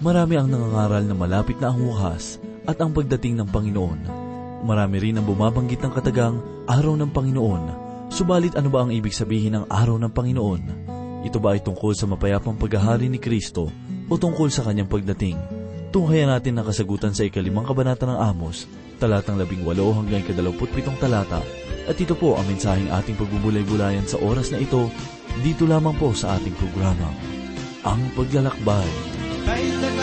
Marami ang nangangaral na malapit na ang wakas at ang pagdating ng Panginoon. Marami rin ang bumabanggit ng katagang araw ng Panginoon. Subalit ano ba ang ibig sabihin ng araw ng Panginoon? Ito ba ay tungkol sa mapayapang paghahari ni Kristo o tungkol sa kanyang pagdating? Tunghayan natin ang kasagutan sa ikalimang kabanata ng Amos, talatang labing walo hanggang ikadalamput pitong talata. At ito po ang mensaheng ating pagbubulay-bulayan sa oras na ito, dito lamang po sa ating programa, Ang Paglalakbay. Kay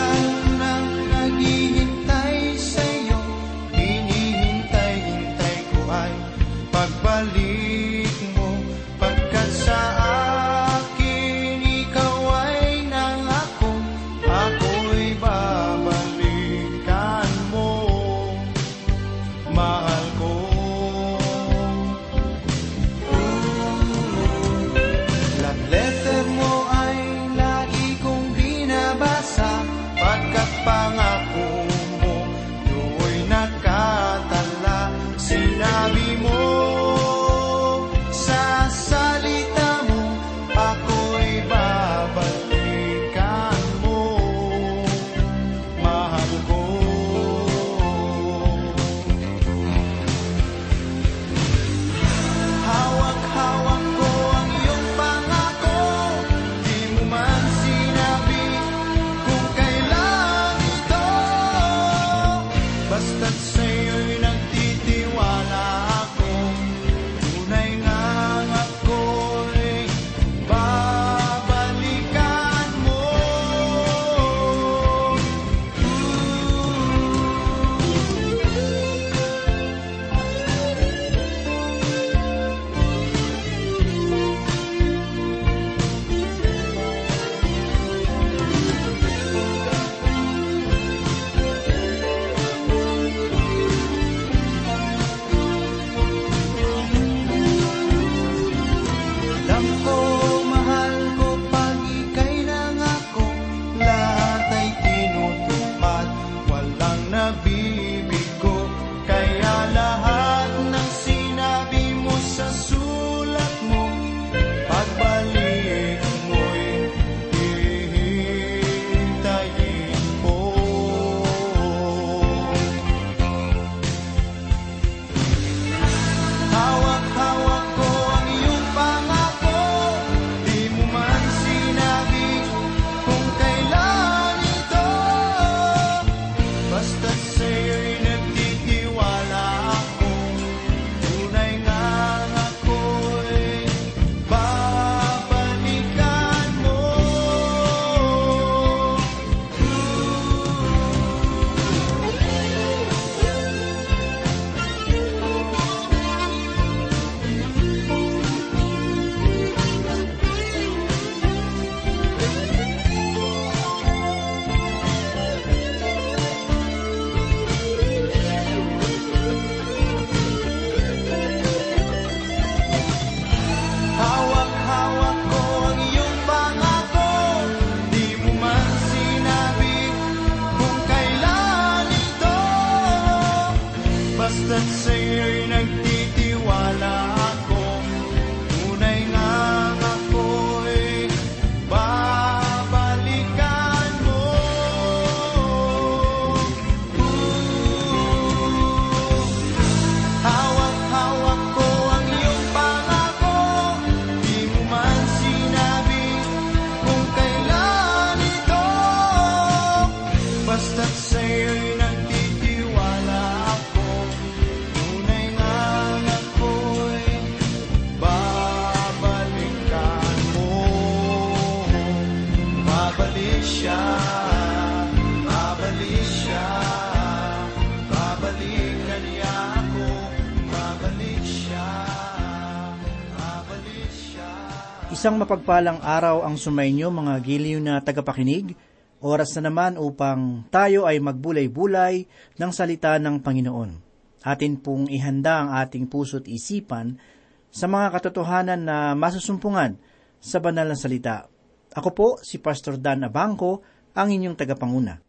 Isang mapagpalang araw ang sumainyo mga giliw na tagapakinig. Oras na naman upang tayo ay magbulay-bulay ng salita ng Panginoon. Atin pong ihanda ang ating puso't isipan sa mga katotohanan na masusumpungan sa banal na salita. Ako po si Pastor Dan Abangco, ang inyong tagapanguna.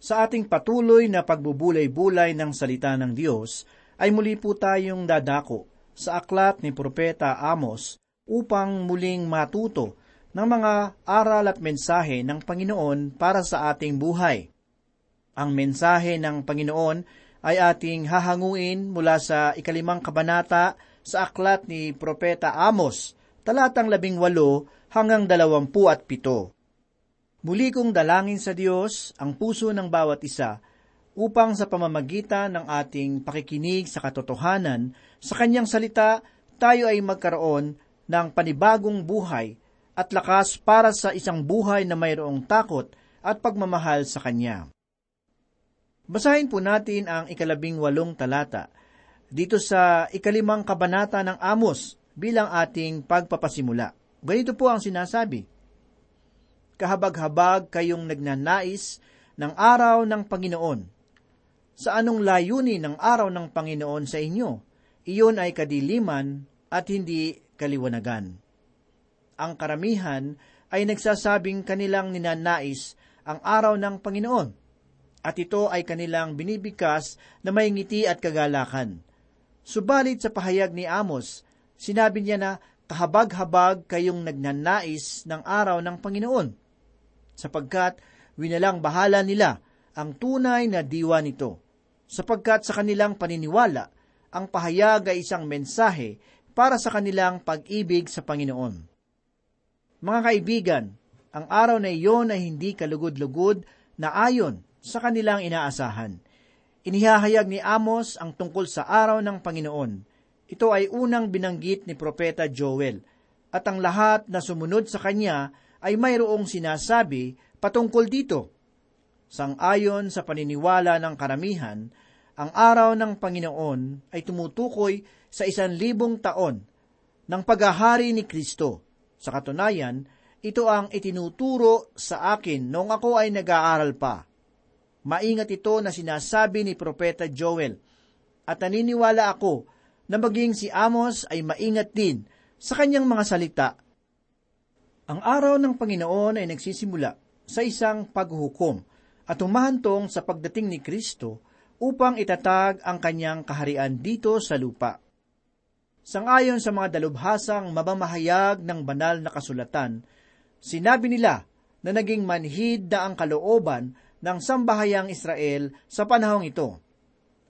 Sa ating patuloy na pagbubulay-bulay ng salita ng Diyos, ay muli po tayong dadako sa aklat ni Propeta Amos upang muling matuto ng mga aral at mensahe ng Panginoon para sa ating buhay. Ang mensahe ng Panginoon ay ating hahanguin mula sa ikalimang kabanata sa aklat ni Propeta Amos, talatang labing walo hanggang dalawampu at pito. Muli kong dalangin sa Diyos ang puso ng bawat isa upang sa pamamagitan ng ating pakikinig sa katotohanan sa kanyang salita, tayo ay magkaroon ng panibagong buhay at lakas para sa isang buhay na mayroong takot at pagmamahal sa Kanya. Basahin po natin ang ikalabing walong talata dito sa ikalimang kabanata ng Amos bilang ating pagpapasimula. Ganito po ang sinasabi, Kahabag-habag kayong nagnanais ng araw ng Panginoon. Sa anong layunin ng araw ng Panginoon sa inyo? Iyon ay kadiliman at hindi kaliwanagan. Ang karamihan ay nagsasabing kanilang ninanais ang araw ng Panginoon at ito ay kanilang binibigkas na may ngiti at kagalakan. Subalit sa pahayag ni Amos, sinabi niya na kahabag-habag kayong nagnanais ng araw ng Panginoon, sapagkat winalang bahala nila ang tunay na diwa nito, sapagkat sa kanilang paniniwala, ang pahayag ay isang mensahe para sa kanilang pag-ibig sa Panginoon. Mga kaibigan, ang araw na iyon ay hindi kalugod-lugod na ayon sa kanilang inaasahan. Inihahayag ni Amos ang tungkol sa araw ng Panginoon. Ito ay unang binanggit ni Propeta Joel, at ang lahat na sumunod sa kanya ay mayroong sinasabi patungkol dito. Sang-ayon sa paniniwala ng karamihan, ang araw ng Panginoon ay tumutukoy sa isan libong taon ng paghahari ni Kristo. Sa katunayan, ito ang itinuturo sa akin noong ako ay nag-aaral pa. Maingat ito na sinasabi ni Propeta Joel, at naniniwala ako na maging si Amos ay maingat din sa kanyang mga salita. Ang araw ng Panginoon ay nagsisimula sa isang paghuhukom at humahantong sa pagdating ni Kristo upang itatag ang kanyang kaharian dito sa lupa. Sangayon sa mga dalubhasang mabamahayag ng banal na kasulatan, sinabi nila na naging manhid na ang kalooban ng sambahayang Israel sa panahong ito,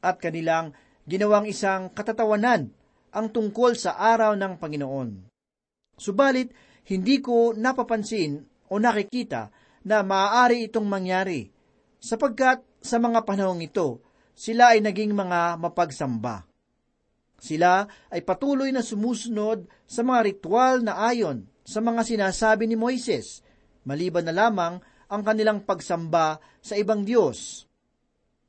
at kanilang ginawang isang katatawanan ang tungkol sa araw ng Panginoon. Subalit, hindi ko napapansin o nakikita na maaari itong mangyari, sapagkat sa mga panahong ito, sila ay naging mga mapagsamba. Sila ay patuloy na sumusunod sa mga ritual na ayon sa mga sinasabi ni Moises, maliban na lamang ang kanilang pagsamba sa ibang Diyos.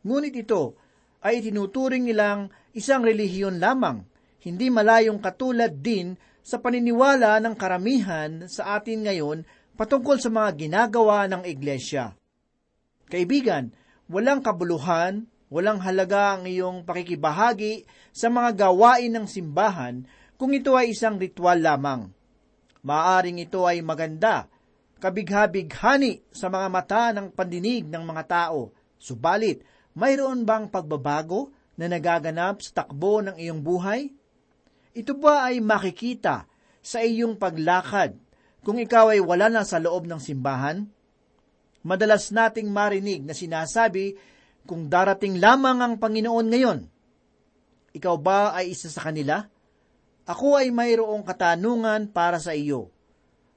Ngunit ito ay tinuturing nilang isang relihiyon lamang, hindi malayong katulad din sa paniniwala ng karamihan sa atin ngayon patungkol sa mga ginagawa ng iglesia. Kaibigan, walang kabuluhan Walang halaga ang iyong pakikibahagi sa mga gawain ng simbahan kung ito ay isang ritual lamang. Maaring ito ay maganda, kabigha-bighani sa mga mata ng pandinig ng mga tao. Subalit, mayroon bang pagbabago na nagaganap sa takbo ng iyong buhay? Ito ba ay makikita sa iyong paglakad kung ikaw ay wala na sa loob ng simbahan? Madalas nating marinig na sinasabi kung darating lamang ang Panginoon ngayon. Ikaw ba ay isa sa kanila? Ako ay mayroong katanungan para sa iyo.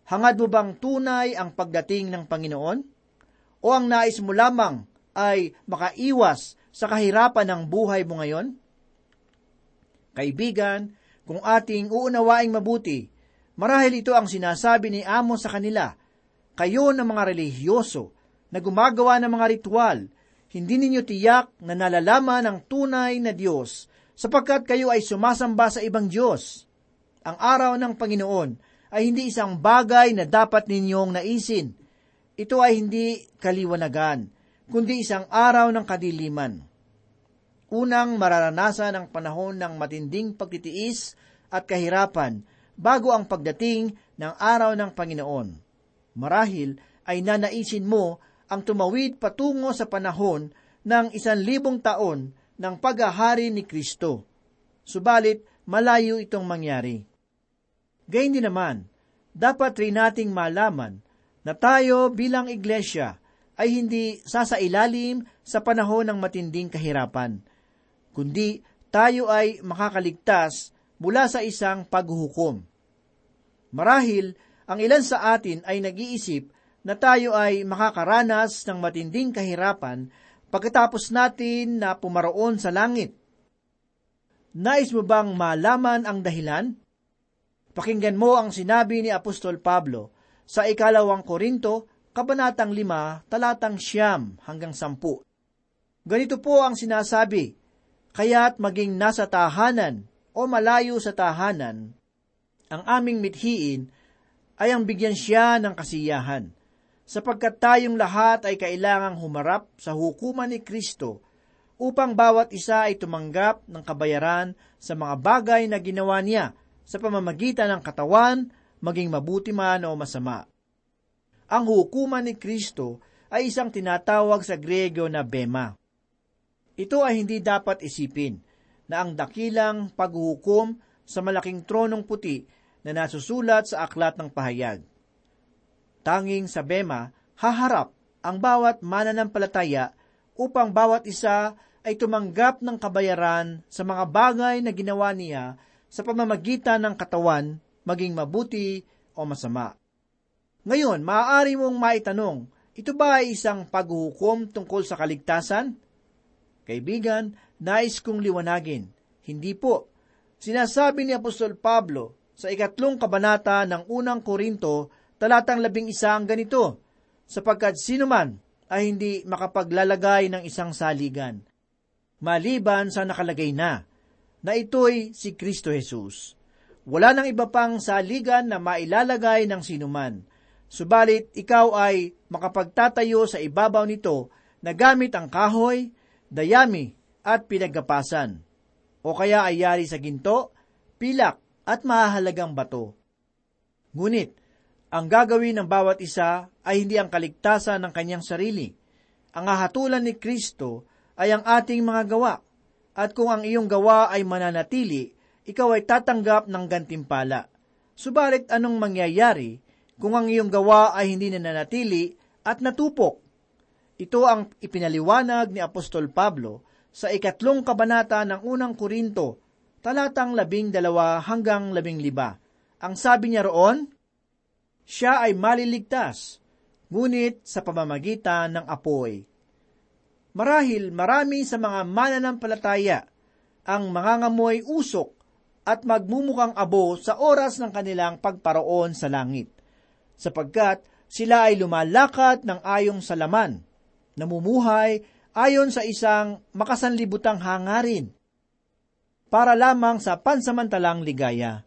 Hangad mo bang tunay ang pagdating ng Panginoon? O ang nais mo lamang ay makaiwas sa kahirapan ng buhay mo ngayon? Kaibigan, kung ating uunawaing mabuti, marahil ito ang sinasabi ni Amos sa kanila, kayo ng mga relihiyoso na gumagawa ng mga ritual hindi ninyo tiyak na nalalaman ang tunay na Diyos sapagkat kayo ay sumasamba sa ibang Diyos. Ang araw ng Panginoon ay hindi isang bagay na dapat ninyong naisin. Ito ay hindi kaliwanagan, kundi isang araw ng kadiliman. Unang mararanasan ang panahon ng matinding pagtitiis at kahirapan bago ang pagdating ng araw ng Panginoon. Marahil ay nanaisin mo ang tumawid patungo sa panahon ng isan libong taon ng paghahari ni Kristo. Subalit, malayo itong mangyari. Gayun din naman, dapat rin nating malaman na tayo bilang iglesia ay hindi sasailalim sa panahon ng matinding kahirapan, kundi tayo ay makakaligtas mula sa isang paghuhukom. Marahil, ang ilan sa atin ay nag-iisip na tayo ay makakaranas ng matinding kahirapan pagkatapos natin na pumaroon sa langit. Nais mo bang malaman ang dahilan? Pakinggan mo ang sinabi ni Apostol Pablo sa ikalawang Korinto, kabanatang lima, talatang siyam hanggang sampu. Ganito po ang sinasabi, kaya't maging nasa tahanan o malayo sa tahanan, ang aming mithiin ay ang bigyan siya ng kasiyahan, sapagkat tayong lahat ay kailangang humarap sa hukuman ni Kristo upang bawat isa ay tumanggap ng kabayaran sa mga bagay na ginawa niya sa pamamagitan ng katawan, maging mabuti man o masama. Ang hukuman ni Kristo ay isang tinatawag sa Grego na bema. Ito ay hindi dapat isipin na ang dakilang paghuhukom sa malaking tronong puti na nasusulat sa aklat ng pahayag. Tanging sa bema, haharap ang bawat mananampalataya upang bawat isa ay tumanggap ng kabayaran sa mga bagay na ginawa niya sa pamamagitan ng katawan, maging mabuti o masama. Ngayon, maaari mong maitanong, ito ba ay isang paghuhukom tungkol sa kaligtasan? Kaibigan, nais kong liwanagin. Hindi po. Sinasabi ni Apostol Pablo sa ikatlong kabanata ng unang Korinto, talatang labing isa ang ganito, sapagkat sino man ay hindi makapaglalagay ng isang saligan maliban sa nakalagay na, na ito'y si Kristo Jesus. Wala nang iba pang saligan na mailalagay ng sinuman. Subalit ikaw ay makapagtatayo sa ibabaw nito na gamit ang kahoy, dayami at pinaggapasan. O kaya ay yari sa ginto, pilak at mahahalagang bato. Ngunit, ang gagawin ng bawat isa ay hindi ang kaligtasan ng kanyang sarili. Ang hahatulan ni Kristo ay ang ating mga gawa. At kung ang iyong gawa ay mananatili, ikaw ay tatanggap ng gantimpala. Subalit anong mangyayari kung ang iyong gawa ay hindi nananatili at natupok? Ito ang ipinaliwanag ni Apostol Pablo sa ikatlong kabanata ng unang Korinto, talatang labing dalawa hanggang labing liba. Ang sabi niya roon, siya ay maliligtas, ngunit sa pamamagitan ng apoy. Marahil marami sa mga mananampalataya ang mangangamoy usok at magmumukhang abo sa oras ng kanilang pagparoon sa langit, sapagkat sila ay lumalakad ng ayong sa laman, namumuhay ayon sa isang makasanlibutang hangarin, para lamang sa pansamantalang ligaya.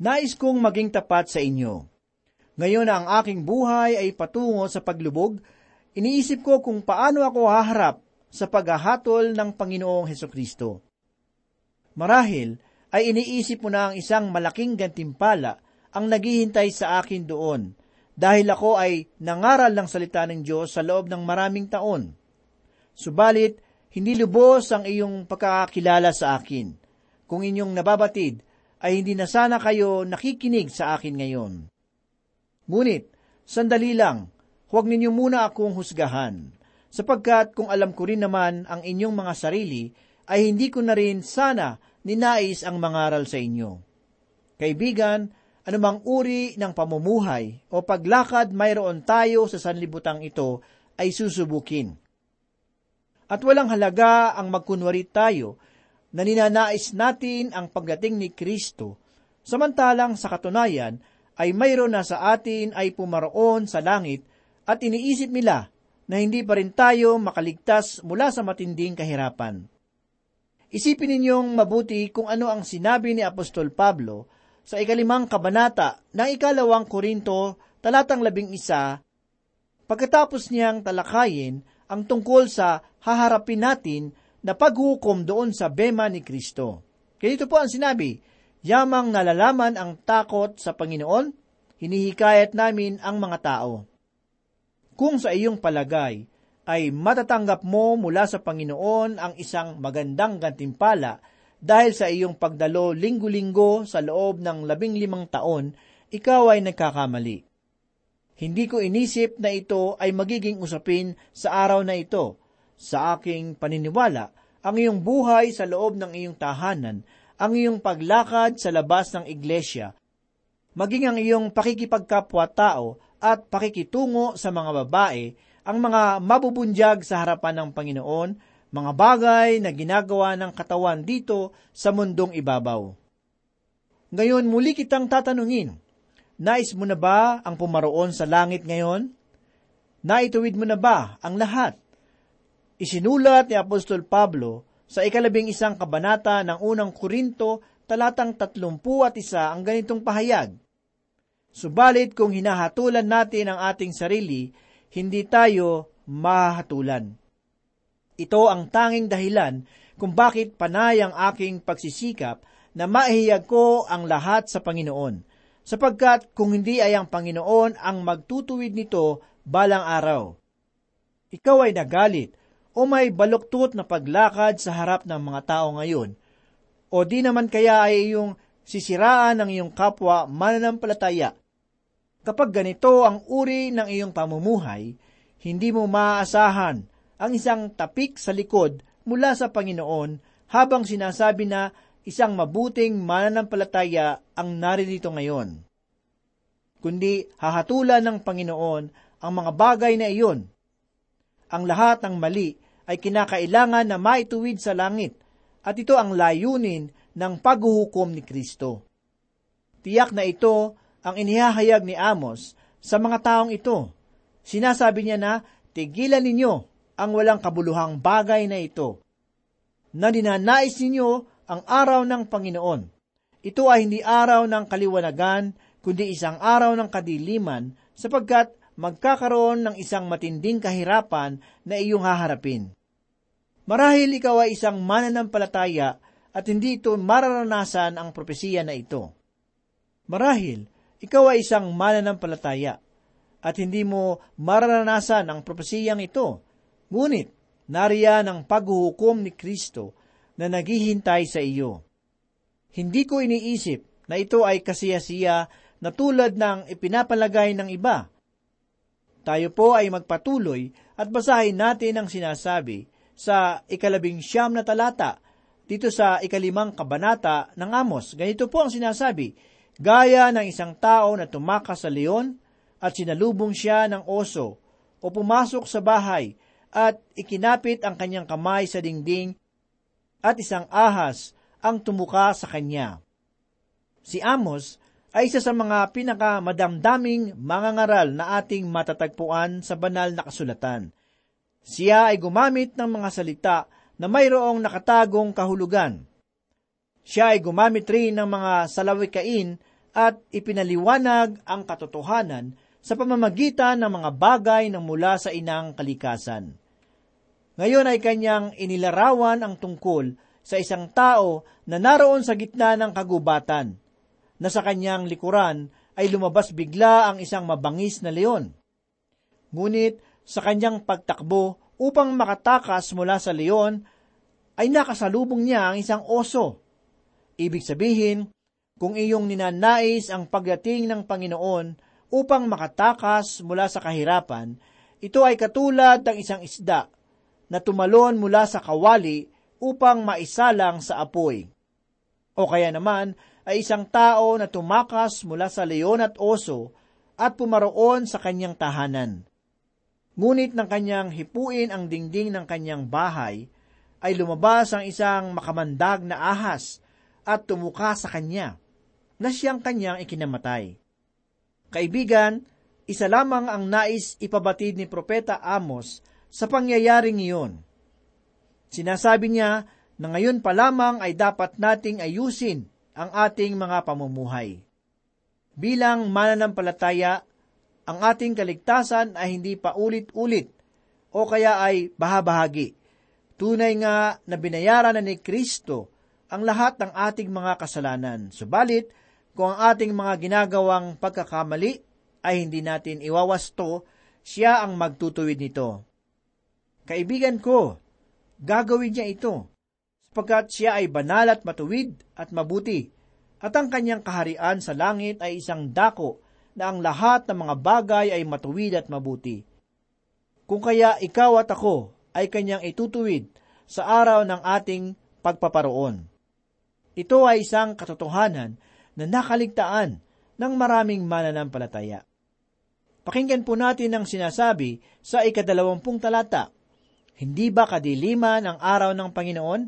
Nais kong maging tapat sa inyo. Ngayon ang aking buhay ay patungo sa paglubog, iniisip ko kung paano ako haharap sa paghahatol ng Panginoong Heso Kristo. Marahil ay iniisip mo na ang isang malaking gantimpala ang naghihintay sa akin doon, dahil ako ay nangaral ng salita ng Diyos sa loob ng maraming taon. Subalit, hindi lubos ang iyong pagkakakilala sa akin. Kung inyong nababatid, ay hindi na sana kayo nakikinig sa akin ngayon. Ngunit, sandali lang, huwag ninyo muna akong husgahan, sapagkat kung alam ko rin naman ang inyong mga sarili, ay hindi ko na rin sana ninais ang mangaral sa inyo. Kaibigan, anumang uri ng pamumuhay o paglakad mayroon tayo sa sanlibutang ito ay susubukin. At walang halaga ang magkunwari tayo na ninanais natin ang pagdating ni Kristo, samantalang sa katunayan ay mayroon na sa atin ay pumaroon sa langit at iniisip nila na hindi pa rin tayo makaligtas mula sa matinding kahirapan. Isipin ninyong mabuti kung ano ang sinabi ni Apostol Pablo sa ikalimang kabanata ng ikalawang Korinto, talatang labing isa, pagkatapos niyang talakayin ang tungkol sa haharapin natin na paghukom doon sa bema ni Kristo. Kaya ito po ang sinabi, yamang nalalaman ang takot sa Panginoon, hinihikayat namin ang mga tao. Kung sa iyong palagay ay matatanggap mo mula sa Panginoon ang isang magandang gantimpala dahil sa iyong pagdalo linggo-linggo sa loob ng labing limang taon ikaw ay nagkakamali. Hindi ko inisip na ito ay magiging usapin sa araw na ito. Sa aking paniniwala, ang iyong buhay sa loob ng iyong tahanan, ang iyong paglakad sa labas ng iglesia, maging ang iyong pakikipagkapwa-tao at pakikitungo sa mga babae, ang mga mabubunjag sa harapan ng Panginoon, mga bagay na ginagawa ng katawan dito sa mundong ibabaw. Ngayon muli kitang tatanungin, nais mo na ba ang pumaroon sa langit ngayon? Naituwid mo na ba ang lahat? Isinulat ni Apostol Pablo sa ikalabing isang kabanata ng unang Korinto talatang tatlumpu at isa ang ganitong pahayag. Subalit kung hinahatulan natin ang ating sarili, hindi tayo mahatulan. Ito ang tanging dahilan kung bakit panay ang aking pagsisikap na maihiyag ko ang lahat sa Panginoon, sapagkat kung hindi ay ang Panginoon ang magtutuwid nito balang araw. Ikaw ay nagalit o may baluktot na paglakad sa harap ng mga tao ngayon, o di naman kaya ay iyong sisiraan ng iyong kapwa mananampalataya. Kapag ganito ang uri ng iyong pamumuhay, hindi mo maaasahan ang isang tapik sa likod mula sa Panginoon habang sinasabi na isang mabuting mananampalataya ang naririto ngayon. Kundi hahatulan ng Panginoon ang mga bagay na iyon. Ang lahat ng mali ay kinakailangan na maituwid sa langit at ito ang layunin ng paghuhukom ni Kristo. Tiyak na ito ang inihahayag ni Amos sa mga taong ito. Sinasabi niya na, tigilan ninyo ang walang kabuluhang bagay na ito, na ninanais ninyo ang araw ng Panginoon. Ito ay hindi araw ng kaliwanagan, kundi isang araw ng kadiliman, sapagkat magkakaroon ng isang matinding kahirapan na iyong haharapin. Marahil ikaw ay isang mananampalataya at hindi ito mararanasan ang propesiya na ito. Marahil, ikaw ay isang mananampalataya at hindi mo mararanasan ang propesiyang ito. Ngunit, nariyan ang paghuhukom ni Kristo na naghihintay sa iyo. Hindi ko iniisip na ito ay kasiyasiya na tulad ng ipinapalagay ng iba. Tayo po ay magpatuloy at basahin natin ang sinasabi sa ikalabing siyam na talata dito sa ikalimang kabanata ng Amos. Ganito po ang sinasabi, Gaya ng isang tao na tumakas sa leon at sinalubong siya ng oso o pumasok sa bahay at ikinapit ang kanyang kamay sa dingding at isang ahas ang tumuka sa kanya. Si Amos ay isa sa mga pinakamadamdaming mga ngaral na ating matatagpuan sa banal na kasulatan. Siya ay gumamit ng mga salita na mayroong nakatagong kahulugan. Siya ay gumamit rin ng mga salawikain at ipinaliwanag ang katotohanan sa pamamagitan ng mga bagay na mula sa inang kalikasan. Ngayon ay kanyang inilarawan ang tungkol sa isang tao na naroon sa gitna ng kagubatan, na sa kanyang likuran ay lumabas bigla ang isang mabangis na leon. Ngunit sa kanyang pagtakbo upang makatakas mula sa leon, ay nakasalubong niya ang isang oso. Ibig sabihin, kung iyong ninanais ang pagdating ng Panginoon upang makatakas mula sa kahirapan, ito ay katulad ng isang isda na tumalon mula sa kawali upang maisalang sa apoy. O kaya naman ay isang tao na tumakas mula sa leon at oso at pumaroon sa kanyang tahanan. Ngunit ng kanyang hipuin ang dingding ng kanyang bahay, ay lumabas ang isang makamandag na ahas at tumuka sa kanya, na siyang kanyang ikinamatay. Kaibigan, isa lamang ang nais ipabatid ni Propeta Amos sa pangyayaring iyon. Sinasabi niya na ngayon pa lamang ay dapat nating ayusin ang ating mga pamumuhay. Bilang mananampalataya, ang ating kaligtasan ay hindi pa ulit-ulit o kaya ay bahabahagi. Tunay nga na binayaran na ni Kristo ang lahat ng ating mga kasalanan. Subalit, kung ang ating mga ginagawang pagkakamali ay hindi natin iwawasto, siya ang magtutuwid nito. Kaibigan ko, gagawin niya ito, sapagkat siya ay banal at matuwid at mabuti. at ang kanyang kaharian sa langit ay isang dako na ang lahat ng mga bagay ay matuwid at mabuti. Kung kaya ikaw at ako ay kanyang itutuwid sa araw ng ating pagpaparoon. Ito ay isang katotohanan na nakaligtaan ng maraming mananampalataya. Pakinggan po natin ang sinasabi sa ikadalawampung talata. Hindi ba kadiliman ang araw ng Panginoon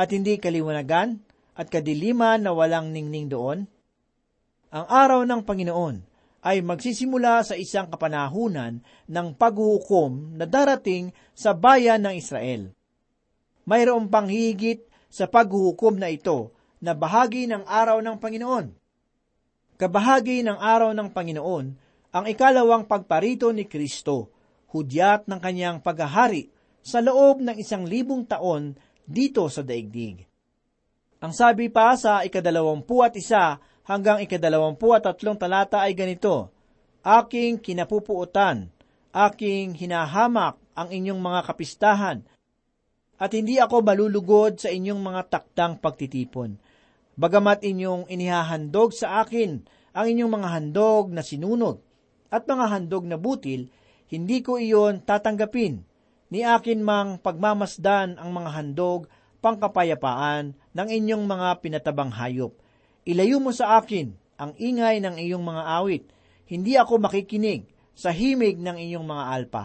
at hindi kaliwanagan at kadiliman na walang ningning doon? Ang araw ng Panginoon ay magsisimula sa isang kapanahunan ng paghuhukom na darating sa bayan ng Israel. Mayroong panghihigit sa paghuhukom na ito na bahagi ng araw ng Panginoon. Kabahagi ng araw ng Panginoon ang ikalawang pagparito ni Kristo, hudyat ng kanyang paghahari sa loob ng isang libong taon dito sa daigdig. Ang sabi pa sa ikadalawampu at isa hanggang ikadalawampu at tatlong talata ay ganito, Aking kinapupuutan, aking hinahamak ang inyong mga kapistahan, at hindi ako malulugod sa inyong mga taktang pagtitipon. Bagamat inyong inihahandog sa akin ang inyong mga handog na sinunog at mga handog na butil, hindi ko iyon tatanggapin. Ni akin mang pagmamasdan ang mga handog pangkapayapaan ng inyong mga pinatabang hayop. Ilayo mo sa akin ang ingay ng iyong mga awit. Hindi ako makikinig sa himig ng iyong mga alpa.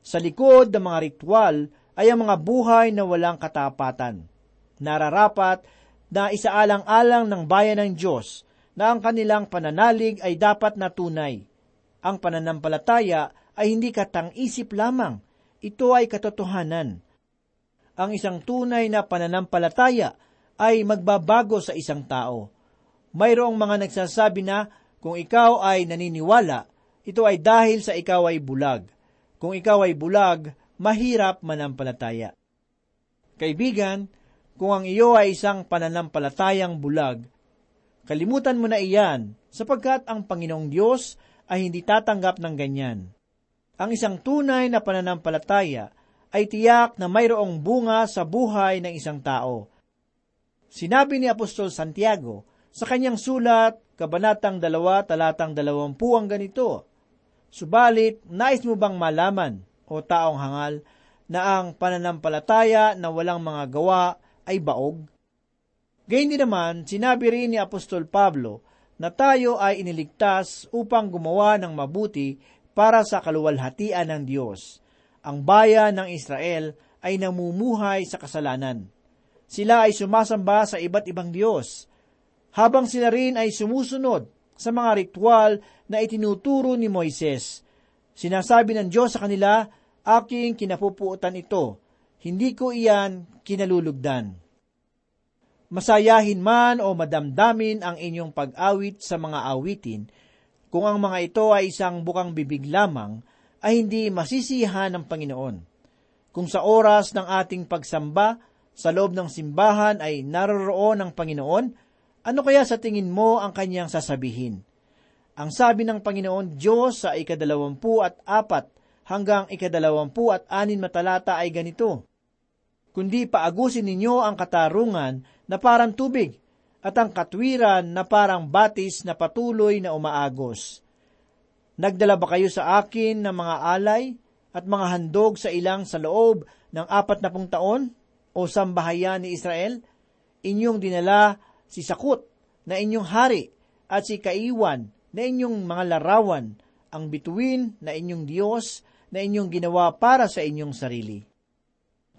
Sa likod ng mga ritual ay ang mga buhay na walang katapatan. Nararapat na isaalang-alang ng bayan ng Diyos na ang kanilang pananalig ay dapat na tunay. Ang pananampalataya ay hindi katang-isip lamang. Ito ay katotohanan ang isang tunay na pananampalataya ay magbabago sa isang tao. Mayroong mga nagsasabi na kung ikaw ay naniniwala, ito ay dahil sa ikaw ay bulag. Kung ikaw ay bulag, mahirap manampalataya. Kaibigan, kung ang iyo ay isang pananampalatayang bulag, kalimutan mo na iyan sapagkat ang Panginoong Diyos ay hindi tatanggap ng ganyan. Ang isang tunay na pananampalataya ay tiyak na mayroong bunga sa buhay ng isang tao. Sinabi ni Apostol Santiago sa kanyang sulat, Kabanatang 2, talatang 20 ang ganito, Subalit, nais mo bang malaman, o taong hangal, na ang pananampalataya na walang mga gawa ay baog? Gayun din naman, sinabi rin ni Apostol Pablo na tayo ay iniligtas upang gumawa ng mabuti para sa kaluwalhatian ng Diyos ang bayan ng Israel ay namumuhay sa kasalanan. Sila ay sumasamba sa iba't ibang Diyos, habang sila rin ay sumusunod sa mga ritual na itinuturo ni Moises. Sinasabi ng Diyos sa kanila, aking kinapupuutan ito, hindi ko iyan kinalulugdan. Masayahin man o madamdamin ang inyong pag-awit sa mga awitin, kung ang mga ito ay isang bukang bibig lamang, ay hindi masisiyahan ng Panginoon. Kung sa oras ng ating pagsamba sa loob ng simbahan ay naroroon ng Panginoon, ano kaya sa tingin mo ang kanyang sasabihin? Ang sabi ng Panginoon Diyos sa ikadalawampu at apat hanggang ikadalawampu at anin matalata ay ganito, Kundi paagusin ninyo ang katarungan na parang tubig at ang katwiran na parang batis na patuloy na umaagos. Nagdala ba kayo sa akin ng mga alay at mga handog sa ilang sa loob ng apat na pung taon o sambahayan ni Israel? Inyong dinala si Sakut na inyong hari at si Kaiwan na inyong mga larawan, ang bituin na inyong Diyos na inyong ginawa para sa inyong sarili.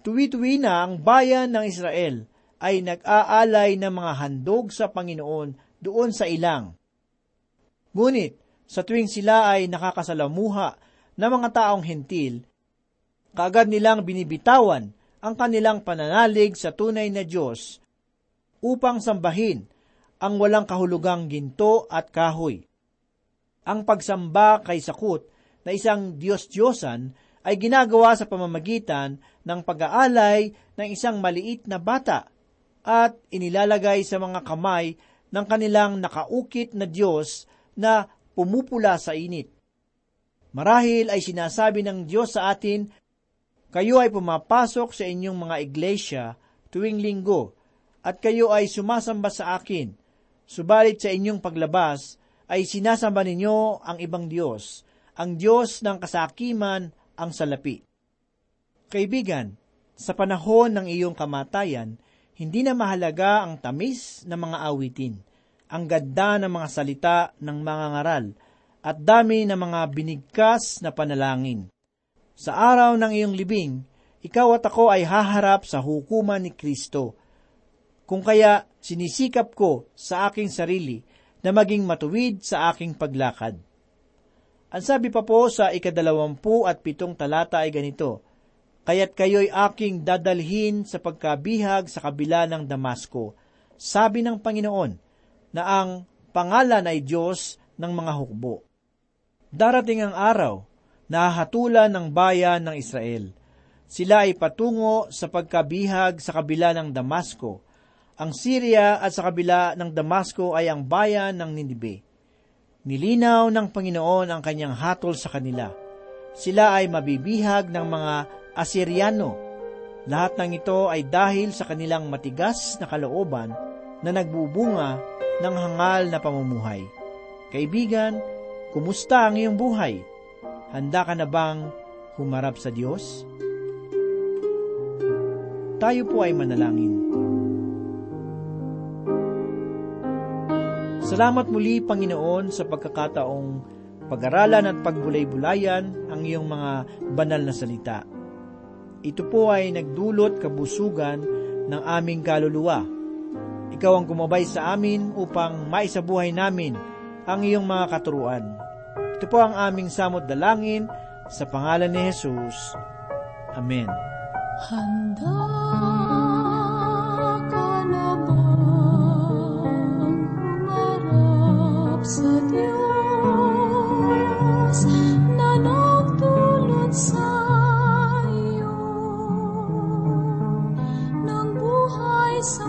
Tuwi-tuwi na ang bayan ng Israel ay nag-aalay ng mga handog sa Panginoon doon sa ilang. Ngunit, sa tuwing sila ay nakakasalamuha ng mga taong hentil, kaagad nilang binibitawan ang kanilang pananalig sa tunay na Diyos upang sambahin ang walang kahulugang ginto at kahoy. Ang pagsamba kay Sakut na isang Diyos-Diyosan ay ginagawa sa pamamagitan ng pag-aalay ng isang maliit na bata at inilalagay sa mga kamay ng kanilang nakaukit na Diyos na pumupula sa init. Marahil ay sinasabi ng Diyos sa atin, kayo ay pumapasok sa inyong mga iglesia tuwing linggo at kayo ay sumasamba sa akin, Subalit sa inyong paglabas ay sinasamba ninyo ang ibang Diyos, ang Diyos ng kasakiman ang salapi. Kaibigan, sa panahon ng iyong kamatayan, hindi na mahalaga ang tamis ng mga awitin, ang ganda ng mga salita ng mga ngaral, at dami ng mga binigkas na panalangin. Sa araw ng iyong libing, ikaw at ako ay haharap sa hukuman ni Kristo. Kung kaya sinisikap ko sa aking sarili na maging matuwid sa aking paglakad. Ang sabi pa po sa ikadalawampu at pitong talata ay ganito, Kaya't kayo'y aking dadalhin sa pagkabihag sa kabila ng Damasco, sabi ng Panginoon, na ang pangalan ay Diyos ng mga hukbo. Darating ang araw na hatulan ng bayan ng Israel. Sila ay patungo sa pagkabihag sa kabila ng Damasco. Ang Syria at sa kabila ng Damasco ay ang bayan ng Ninibe. Nilinaw ng Panginoon ang kanyang hatol sa kanila. Sila ay mabibihag ng mga Asyriano. Lahat ng ito ay dahil sa kanilang matigas na kalooban na nagbubunga ng hangal na pamumuhay. Kaibigan, Kumusta ang iyong buhay? Handa ka na bang humarap sa Diyos? Tayo po ay manalangin. Salamat muli, Panginoon, sa pagkakataong pag-aralan at pagbulay-bulayan ang iyong mga banal na salita. Ito po ay nagdulot kabusugan ng aming kaluluwa. Ikaw ang gumabay sa amin upang maisabuhay namin ang iyong mga katuruan. Ito po ang aming samot dalangin sa pangalan ni Jesus. Amen. Handa sa Diyos na nagdulot sa iyo ng buhay sa